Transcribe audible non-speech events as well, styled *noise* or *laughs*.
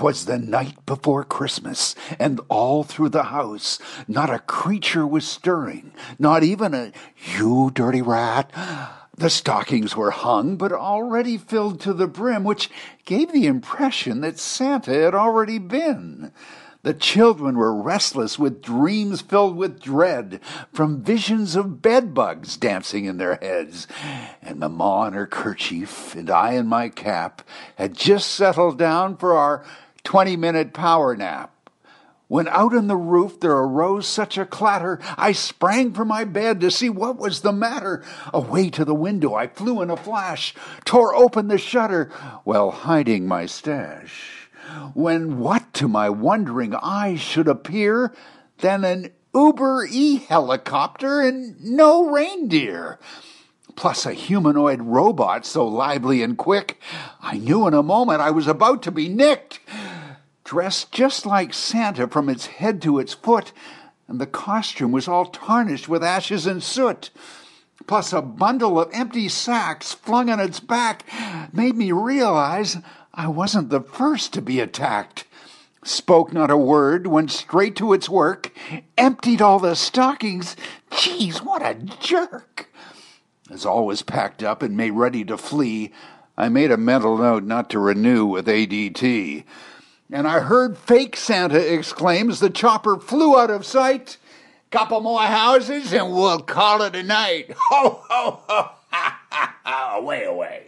'Twas the night before Christmas, and all through the house not a creature was stirring, not even a you dirty rat. The stockings were hung, but already filled to the brim, which gave the impression that Santa had already been. The children were restless with dreams filled with dread from visions of bedbugs dancing in their heads. And Mamma in her kerchief and I in my cap had just settled down for our 20 minute power nap. When out on the roof there arose such a clatter, I sprang from my bed to see what was the matter. Away to the window I flew in a flash, tore open the shutter while hiding my stash. When what to my wondering eyes should appear than an Uber E helicopter and no reindeer plus a humanoid robot so lively and quick, I knew in a moment I was about to be nicked dressed just like Santa from its head to its foot, and the costume was all tarnished with ashes and soot. Plus, a bundle of empty sacks flung on its back made me realize I wasn't the first to be attacked. Spoke not a word, went straight to its work, emptied all the stockings. Geez, what a jerk! As all was packed up and made ready to flee, I made a mental note not to renew with ADT and I heard fake Santa exclaim as the chopper flew out of sight. Couple more houses and we'll call it a night. *laughs* Ho, ho, ho, ha, ha, ha, away, away.